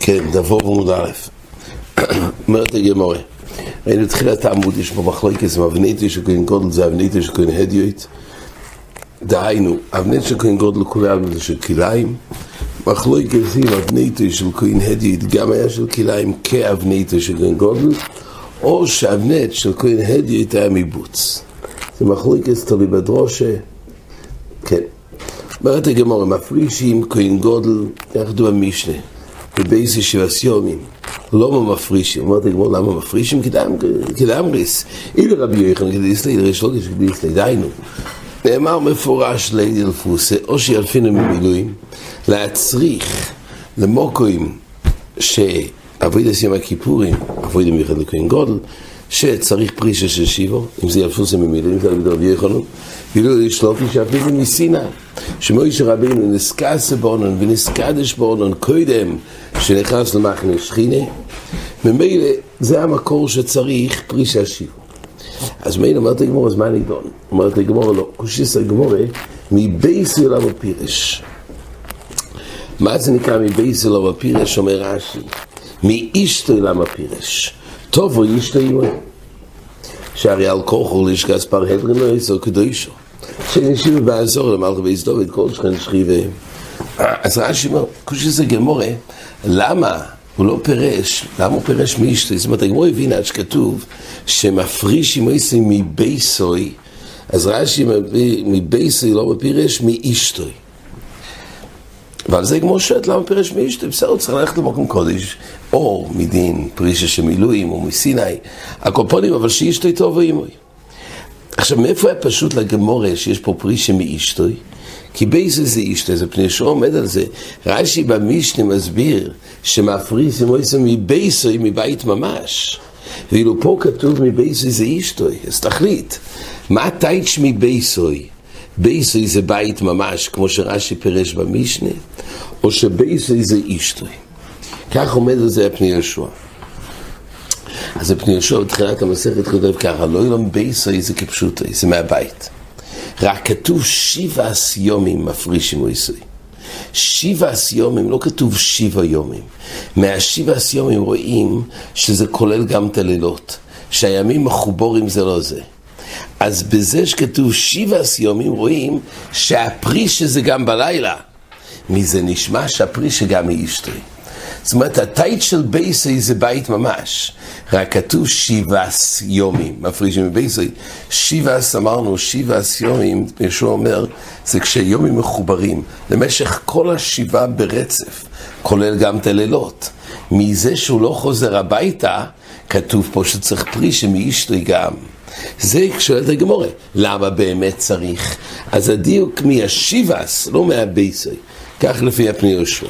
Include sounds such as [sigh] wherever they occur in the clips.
כן, דבור עמוד א', אומרת הגמורה, ראינו תחילת העמוד, יש פה מחלוקת, מבניתו של כהן גודל זה אבניתו של כהן הדיוט, דהיינו, אבנית של כהן גודל כולם זה של כליים, מחלוקת היא אבניתו של כהן הדיוט גם היה של כליים כאבניתו של כהן גודל, או שאבנית של כהן הדיוט היה מבוץ. זה מחלוקת תלוי בדרושה, כן. אומרת הגמורה, מפרישים כהן גודל, יחדו במשנה. בבייס ישיבס יומים. לא מפרישים, אומרת הגמור למה מפרישים? כדאמריס. אילו רבי יוחנן כדיסלי, ריש לא כדיסלי, דיינו. נאמר מפורש לידי אלפוסה, או שילפינו ממילואים, להצריך למוקוים שעבודת יום הכיפורים, עבודת מיוחד לכהן גודל, שצריך פרישה של שיבו, אם זה ילפוסה ממילואים, זה על ידי רבי יוחנן, ואילו לשלופי שאפילו מסיני. שמוישה רבינו נסקס בונן ונסקדש בונן קודם שנכנס למחנה שכינה ממילא זה המקור שצריך פרישה שיבו אז מילא אומרת הגמור אז מה נידון? אומרת הגמור לא, קושיס הגמור מבייס עולם הפירש. מה זה נקרא מבייס עולם הפירש? אומר רש"י. מאישתו עולם הפירש טוב או אישתו ימוי שהרי על כוחו לשגס פר הדרין לא יצור קדושו שנשיב באזור למלכה בייס דוד, כל שכן שכיבה. אז רש"י אומר, כושי זה גמורה, למה הוא לא פירש, למה הוא פירש מאשתוי? זאת אומרת, הגמורה הבינה שכתוב שמפריש עם איסי מבייסוי, אז רש"י מבייסוי לא מפירש מאשתוי. ועל זה גמור שואלת למה פירש מאשתוי, בסדר, צריך ללכת למקום קודש, או מדין פרישה של מילואים, או מסיני, הקופונים, אבל שאשתוי טוב ואימוי. עכשיו, מאיפה היה פשוט לגמורה שיש פה פרישה מאשתוי? כי באיזה זה אשתוי, זה פני שהוא עומד על זה. רש"י במשנה מסביר שמפריס עם איזה מבייסוי, מבית ממש. ואילו פה כתוב מבייסוי זה אשתוי, אז תחליט, מה טייץ' מבייסוי? בייסוי זה בית ממש, כמו שרש"י פירש במשנה, או שבייסוי זה אשתוי. כך עומד על זה הפני יהושע. אז הפני יהושע בתחילת המסכת כותב ככה, לא ילום בייסוי זה כפשוטו, זה מהבית. רק כתוב שבעה יומים מפרישים ויסוי. שבעה יומים, לא כתוב שבעה יומים. מהשבעה יומים רואים שזה כולל גם את הלילות, שהימים מחובורים זה לא זה. אז בזה שכתוב שבעה יומים רואים שהפרי שזה גם בלילה. מזה נשמע שהפרי שגם מאשתרי. זאת אומרת, הטייט של בייסי זה בית ממש. רק כתוב שבעס יומים, מפרישים מבייסי. שבעס אמרנו, שבעס יומים, ישוע אומר, זה כשיומים מחוברים. למשך כל השבעה ברצף, כולל גם את הלילות. מזה שהוא לא חוזר הביתה, כתוב פה שצריך פרי שמאשתרי גם. זה שואלת הגמורה, למה באמת צריך? אז הדיוק מהשיבס, לא מהבייסי. כך לפי הפני יהושע.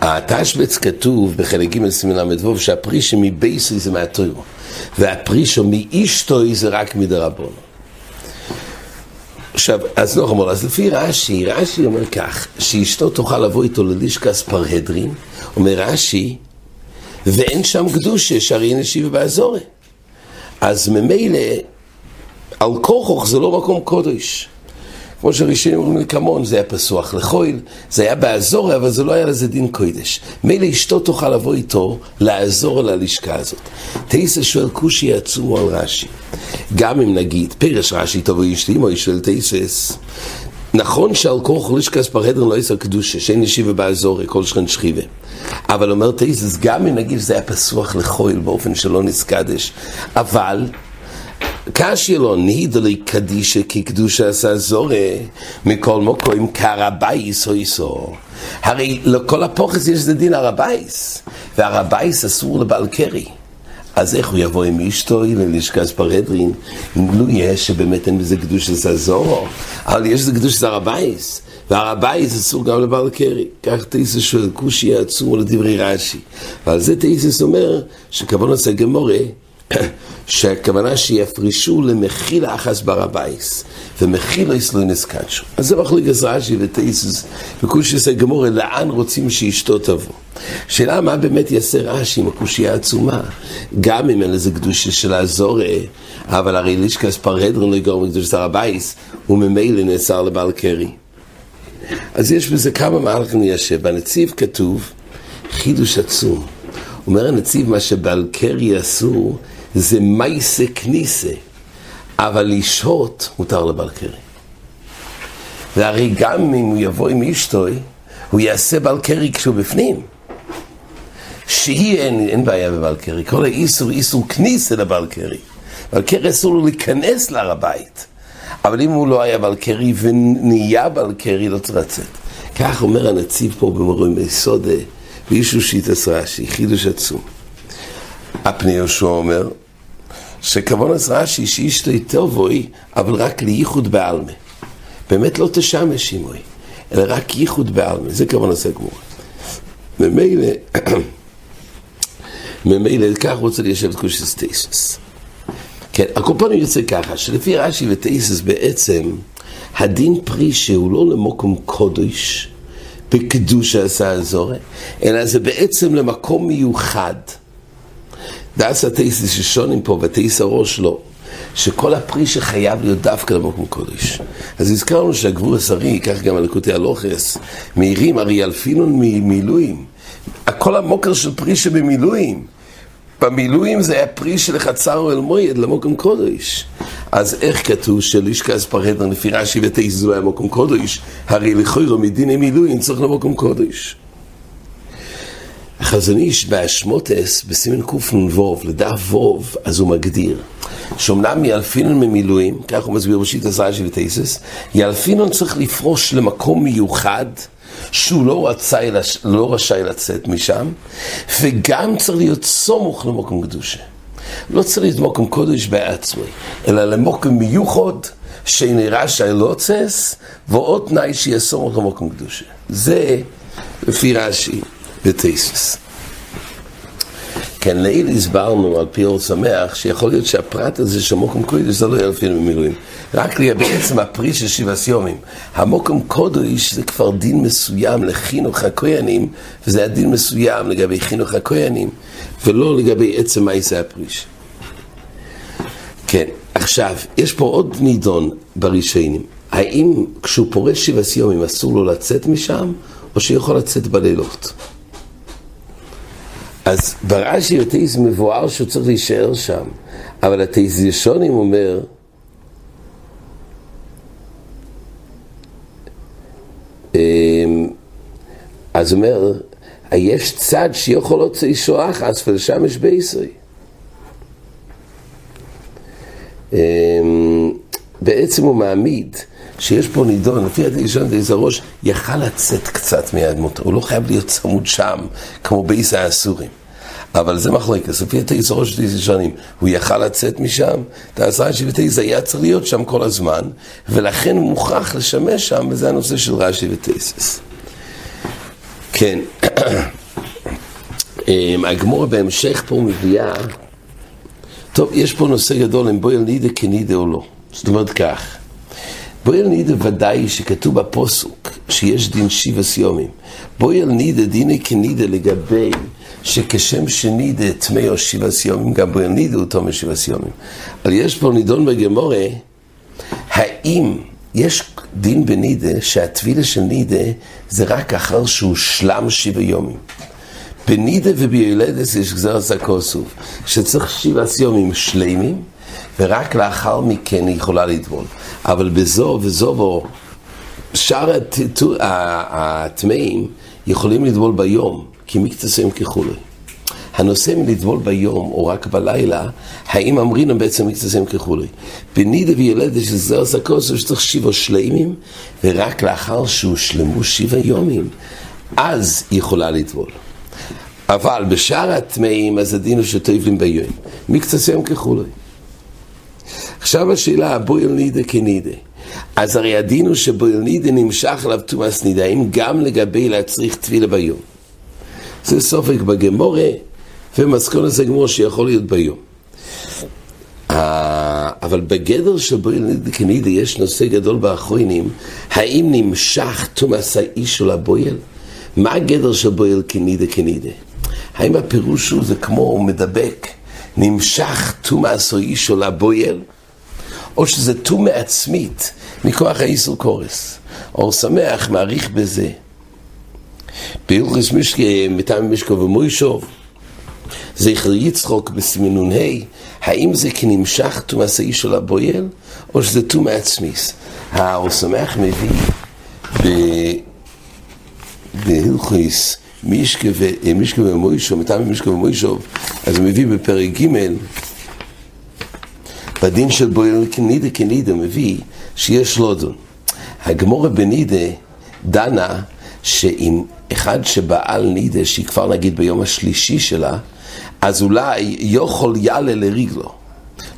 התשבץ כתוב בחלק ג' סימן ל"ו שהפרי שמבייסי זה מהטוירו והפרי שמאישתוי זה רק מדרבון. עכשיו, אז לא חמור, אז לפי רש"י, רש"י אומר כך, שאשתו תוכל לבוא איתו ללישקס פרהדרין, אומר רש"י, ואין שם קדושה, שהרי נשיב באזורי. אז ממילא, על כוכוך זה לא מקום קודש. כמו שהראשונים אומרים לקמון, זה היה פסוח לחויל, זה היה באזור, אבל זה לא היה לזה דין קוידש. מילא אשתו תוכל לבוא איתו לעזור ללשכה הזאת. תייסה שואל כושי עצום על רש"י. גם אם נגיד, פרש רש"י תבוא אשתי, או שואל תייסס, נכון שעל כוח לישקס פרהדרן לא יסר קדושה, שאין ישיבה באזור, כל שכן שכיבה. אבל אומר תייסס, גם אם נגיד שזה היה פסוח לחויל באופן שלא נסקדש, אבל קשי לא נידלי קדישה כקדושה עשה זורה מכל מוקוים כרבייס או איסו הרי לכל הפוחס יש זה דין הרבייס והרבייס אסור לבעל קרי אז איך הוא יבוא עם אשתו ללשכז פרדרין? אם לא יש שבאמת אין בזה קדוש עשה זורו. אבל יש זה קדוש עשה הרבייס והרבייס אסור גם לבעל קרי. כך תאיסס שואל כושי עצום לדברי רש"י. ועל זה תאיסס אומר שכבון עושה גמורה שהכוונה שיפרישו למחילה אחס ברבייס, ומחילה יסלוי נסקדשו. אז זה מחליק אז רש"י וטייסוס, וכושי עושה גמורה, לאן רוצים שאשתו תבוא. שאלה מה באמת יעשה רש"י עם הקושייה העצומה, גם אם אין לזה קדושה של העזורה, אבל הרי לישכס פרהדרין לא יגרום לקדושס הר הבייס, וממילא נאסר לבעל קרי. אז יש בזה כמה מהלכים ליישב. בנציב כתוב חידוש עצום. אומר הנציב, מה שבעל קרי אסור זה מייסה כניסה, אבל לשהות מותר לבעל קרי. והרי גם אם הוא יבוא עם אשתוי, הוא יעשה בעל קרי כשהוא בפנים. שהיא אין, אין בעיה בבעל קרי, כל האיסור איסור כניסה לבעל קרי. בעל קרי אסור לו להיכנס להר הבית. אבל אם הוא לא היה בעל קרי ונהיה בעל קרי, לא צריך לצאת. כך אומר הנציב פה במורים ביסודה, ואישו שיטס רש"י, חידוש עצום. הפני יהושע אומר, שכוון אז רש"י שאישתו תבואי, אבל רק לייחוד בעלמה. באמת לא תשמש שימוי, אלא רק ייחוד בעלמה, זה כוון עשה גמור. ממילא, [clears throat] ממילא כך רוצה ליישב את קושס טייסס. כן, הקופונים יוצא ככה, שלפי רש"י וטייסס בעצם, הדין פרי שהוא לא למוקום קודש, בקדוש עשה הזורי, אלא זה בעצם למקום מיוחד. דאס הטייסס ששונים פה, וטייס הראש לא, שכל הפרי שחייב להיות דווקא למקום קודש. אז הזכרנו שהגבור השרי, כך גם הלקוטי הלוכס, מהירים הרי אלפינון ממילואים. כל המוקר של פרי שבמילואים. במילואים זה היה פרי של חצר אל מויד למוקם קודש. אז איך כתוב שלישקס פרדר לפי רש"י ותייזו היה מוקם קודש? הרי לכוירו מדיני מילואים צריך למוקם קודש. החזון איש באשמוטס, בסימן קנ"ו, לדף וו, אז הוא מגדיר שאומנם ילפינון ממילואים, כך הוא מסביר בשיט רש"י ותייסס, ילפינון צריך לפרוש למקום מיוחד שהוא לא, רצה, לא רשאי לצאת משם, וגם צריך להיות סמוך למוקם קדושה. לא צריך להיות מוקם קודש בעצמי, אלא למוקם מיוחד שנראה שהילוצס, ועוד תנאי שיהיה סמוך למוקם קדושה. זה לפי רש"י וטייסס. כן, לעיל הסברנו על פי אור שמח, שיכול להיות שהפרט הזה של מוקם קודש זה לא יהיה לפי במילואים. רק לגבי עצם הפרי של שבעה סיומים. המוקם קודש זה כבר דין מסוים לחינוך הכהנים, וזה היה דין מסוים לגבי חינוך הכהנים, ולא לגבי עצם מעשה הפריש. כן, עכשיו, יש פה עוד נידון ברישיינים. האם כשהוא פורש שבעה סיומים אסור לו לצאת משם, או שיכול לצאת בלילות? אז ברש"י הטייס מבואר שהוא צריך להישאר שם, אבל הטייס ישונים אומר, אמ, אז אומר, יש צד שיכול להוציא אישוח אז ולשמש בייסרי. אמ, בעצם הוא מעמיד שיש פה נידון, לפי הראשון דייס הראש, יכל לצאת קצת מהאדמות, הוא לא חייב להיות צמוד שם, כמו בייס האסורים. אבל זה מחלקת, לפי התייס הראש של שנים, הוא יכל לצאת משם, תעשרה שבטייס היה צריך להיות שם כל הזמן, ולכן הוא מוכרח לשמש שם, וזה הנושא של רש"י וטייסס. כן, [coughs] אמ, הגמורה בהמשך פה מביאה, טוב, יש פה נושא גדול אם בויל נידה כנידה או לא. זאת אומרת כך, בויל נידה ודאי שכתוב בפוסוק שיש דין שיבה סיומים. בויל נידה דיני כנידה לגבי שכשם שנידה טמא או שבעה סיומים, גם בו נידה הוא תומר שבעה סיומים. אבל יש פה נידון בגמורה, האם יש דין בנידה שהטבילה של נידה זה רק אחר שהוא שלם שבעה יומים. בנידה וביולדת יש גזר הסקוסוף, שצריך שבעה סיומים שלמים, ורק לאחר מכן היא יכולה לטבול. אבל בזו וזו בו, שאר הטמאים יכולים לטבול ביום. כי מקצתיהם ככולי. הנושא מלטבול ביום או רק בלילה, האם אמרינם בעצם מקצתיהם ככולי. בנידה וילדת של זר סקוסו שצריך שבעה שלימים, ורק לאחר שהושלמו שבעה יומים, אז היא יכולה לטבול. אבל בשאר הטמאים, אז הדין הוא שטויבים ביום. מקצתיהם ככולי. עכשיו השאלה, בויל נידה כנידה. אז הרי הדין הוא שבויל נידה נמשך עליו תומאס נידה, האם גם לגבי להצריך טבילה ביום. זה סופק בגמורה, ומסכונת זה גמור שיכול להיות ביום. אבל בגדר של בויל כנידה יש נושא גדול באחרונים, האם נמשך תומאס האיש של הבויל? מה הגדר של בויל כנידה כנידה? האם הפירוש הוא זה כמו מדבק, נמשך תומא אישו לבויל, או שזה תומא עצמית מכוח האיסור קורס. אור שמח מעריך בזה. בהלכס משקה, מטעם משקו ומוישוב, זכר יצחוק בסימנון ה', האם זה כנמשך תומאס האיש של הבויל, או שזה תומא עצמיס? האור שמח מביא בהלכס מישקה ומוישוב, מטעם משקה ומוישוב, אז הוא מביא בפרק ג' בדין של בויל כנידה כנידה מביא שיש לודון. הגמורה בנידה דנה שאם אחד שבעל נידה, שהיא כבר נגיד ביום השלישי שלה, אז אולי יוכל יעלה לרגלו,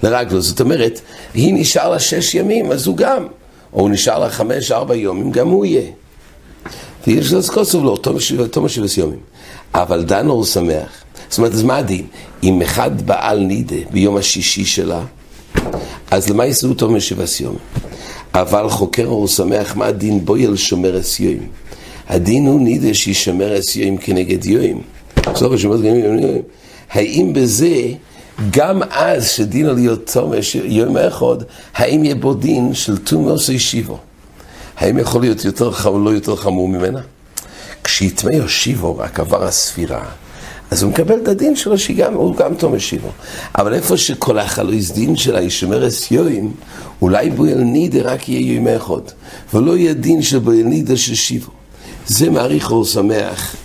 לרגלו. זאת אומרת, היא נשאר לה שש ימים, אז הוא גם. או הוא נשאר לה חמש, ארבע יומים, גם הוא יהיה. ויש לו סקוסוב לו, תום שבס יומים. אבל דנו הוא שמח. זאת אומרת, אז מה הדין? אם אחד בעל נידה ביום השישי שלה, אז למה יסעו תום שבס יומים? אבל חוקר הוא שמח מה הדין בויל שומר אסיועים. הדין הוא נידה שישמר אסיועים כנגד יועים. בסוף השמות גם יועים. האם בזה, גם אז שדין על להיות תומש יום אחד, האם יהיה בו דין של תומוס ישיבו? האם יכול להיות יותר חמור, לא יותר חמור ממנה? כשיתמא יושיבו רק עבר הספירה, אז הוא מקבל את הדין שלו שגם הוא גם תום משיבו. אבל איפה שכל החלויס דין שלה ישמר אסיועים, אולי בויל נידה רק יהיה יום אחד, ולא יהיה דין של בויל נידה של שיבו. זה מעריך אור שמח,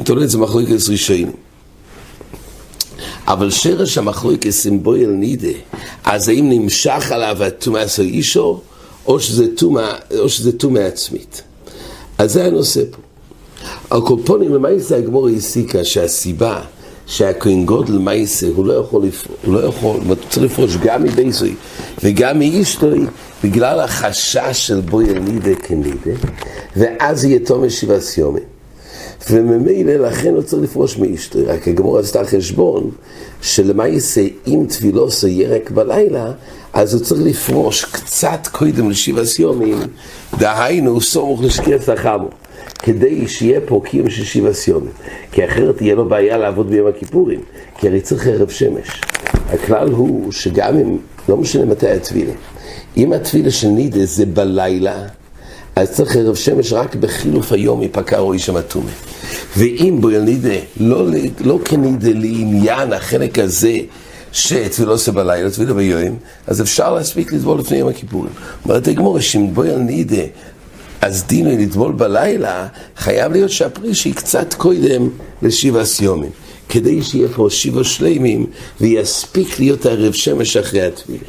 את זה מחלוקת ראשונים. אבל שרש המחלוקת עם בויל נידה, אז האם נמשך עליו הטומאה של אישו, או שזה טומאה עצמית. אז זה הנושא פה. על כל פונים למעשה הגמור הסיקה שהסיבה שהכהן גודל מייסה הוא לא יכול, הוא לא יכול, הוא צריך לפרוש גם מבייסוי וגם מאישתוי בגלל החשש של בוי אלידה כנידה ואז יהיה תום שבעה סיומים וממילא לכן הוא צריך לפרוש מאישתוי רק הגמור עשתה חשבון שלמעשה אם טבילוסו ירק בלילה אז הוא צריך לפרוש קצת קודם לשבעה סיומים דהיינו סמוך לשקיעת החמו כדי שיהיה פה קיום של שבעה סיומים. כי אחרת תהיה לו בעיה לעבוד ביום הכיפורים, כי הרי צריך ערב שמש. הכלל הוא שגם אם, לא משנה מתי התפילה, אם התפילה של נידה זה בלילה, אז צריך ערב שמש רק בחילוף היום יפקע רואי שם אטומה. ואם בו נידה, לא, לא כנידה לעניין החלק הזה שתפילה עושה בלילה, תפילה ביום, אז אפשר להספיק לטבול לפני יום הכיפורים. אומרת הגמורה, שאם בו נידה אז דינו לטבול בלילה, חייב להיות שהפרי שהיא קצת קודם לשבעה סיומים, כדי שיהיה פה שבעה שלימים ויספיק להיות ערב שמש אחרי הטבילה.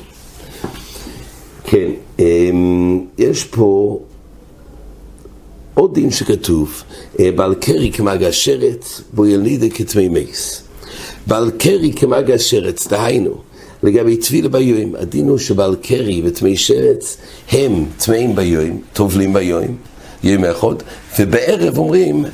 כן, אמ, יש פה עוד דין שכתוב, אה, בעל קרי כמגע שרץ, בו ילנידה כתמי מייס. בעל קרי כמגע שרץ, דהיינו, לגבי טבילה ביום, הדין הוא שבעל קרי וטמאי שרץ הם טמאים ביום, טובלים ביום, יום אחד, ובערב אומרים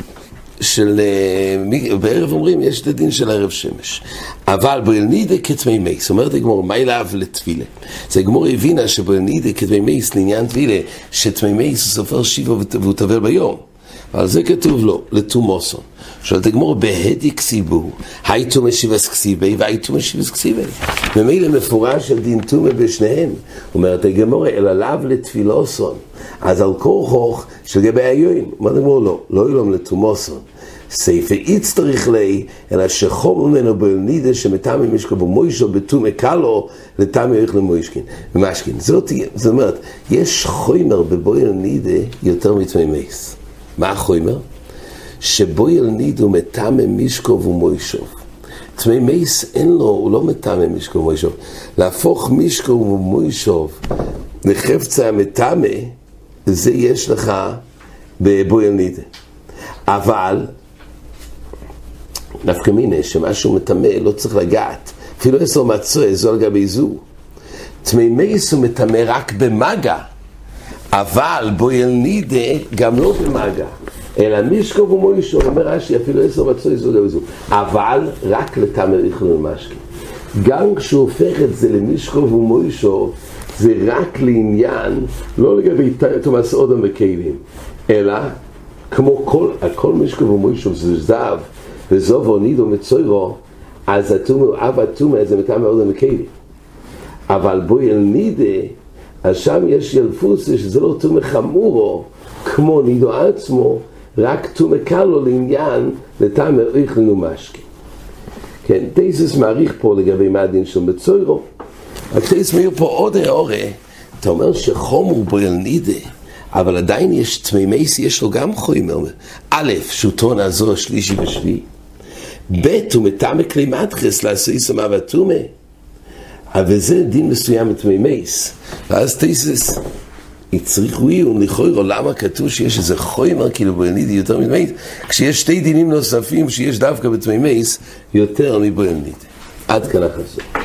של... אה, בערב אומרים יש את הדין של ערב שמש. אבל באלנידה כתמי מייס, אומרת הגמור, מה אליו לטבילה? אז הגמור הבינה שבאלנידה כתמי מייס לעניין טבילה, שטמי מייס הוא סופר שיבו והוא טבל ביום. ועל זה כתוב לו, לתומוסון. שואלת הגמור, בהדי כסיבו, היי תומא שיבס כסיבי והי תומא שיבס כסיבי. ממילא מפורש על דין תומא בשניהם. אומרת הגמור, אלא לאו לתפילוסון. אז על כורחוך שלגבי היואים. אומרת הגמור, לא, לא ילום לתומוסון. סייפה איץ צריך לי, אלא שחום ממנו בלנידה שמטעמי משקו במוישו בתום קלו, לטעמי איך למוישקין, ומשקין. זאת, זאת אומרת, יש חומר בבויל נידה יותר מתמי מייס. מה החומר? שבויל נידו מטמא מישקוב ומוישוב. תמי מייס אין לו, הוא לא מטמא מישקוב ומוישוב. להפוך מישקוב ומוישוב לחפצה המטמא, זה יש לך בבויל נידה. אבל, דווקא מיני, שמשהו מטמא לא צריך לגעת. אפילו עשר מצוי, זו על גבי זו. תמי מייס הוא מטמא רק במגע. אבל בויל נידה גם לא במגע, אלא מישקו ומוישו, אומר רש"י, אפילו עשר מצוי זו לא זו, אבל רק לתמר איכלו משקי. גם כשהוא הופך את זה למישקו ומוישו, זה רק לעניין, לא לגבי תומאס אודם וכלים, אלא כמו כל, הכל משקו ומוישו זה זהב וזוב ונידו מצוירו אז התומה, אב התומה זה מטעם מאוד המקיילי אבל בואי אל נידה אז שם יש ילפוס שזה לא תומה חמורו כמו נידו עצמו רק תומה קל לו לעניין לטעם איך לנו משקי כן, תייסס מעריך פה לגבי מה הדין של מצוירו רק תייסס מעיר פה עוד העורה אתה אומר שחומר בו אל נידה אבל עדיין יש תמימייס, יש לו גם חומר. א', שהוא טון הזו השלישי ושביעי. ב', הוא מטעם כלי מדחס לעשוי סמה ותומה. אבל זה דין מסוים מתמימייס. ואז תייסס, הצריכו עיון לכוירו, למה כתוב שיש איזה חומר כאילו בוינידי יותר מתמימייס, כשיש שתי דינים נוספים שיש דווקא בתמימייס יותר מבוינידי. עד כאן החסות.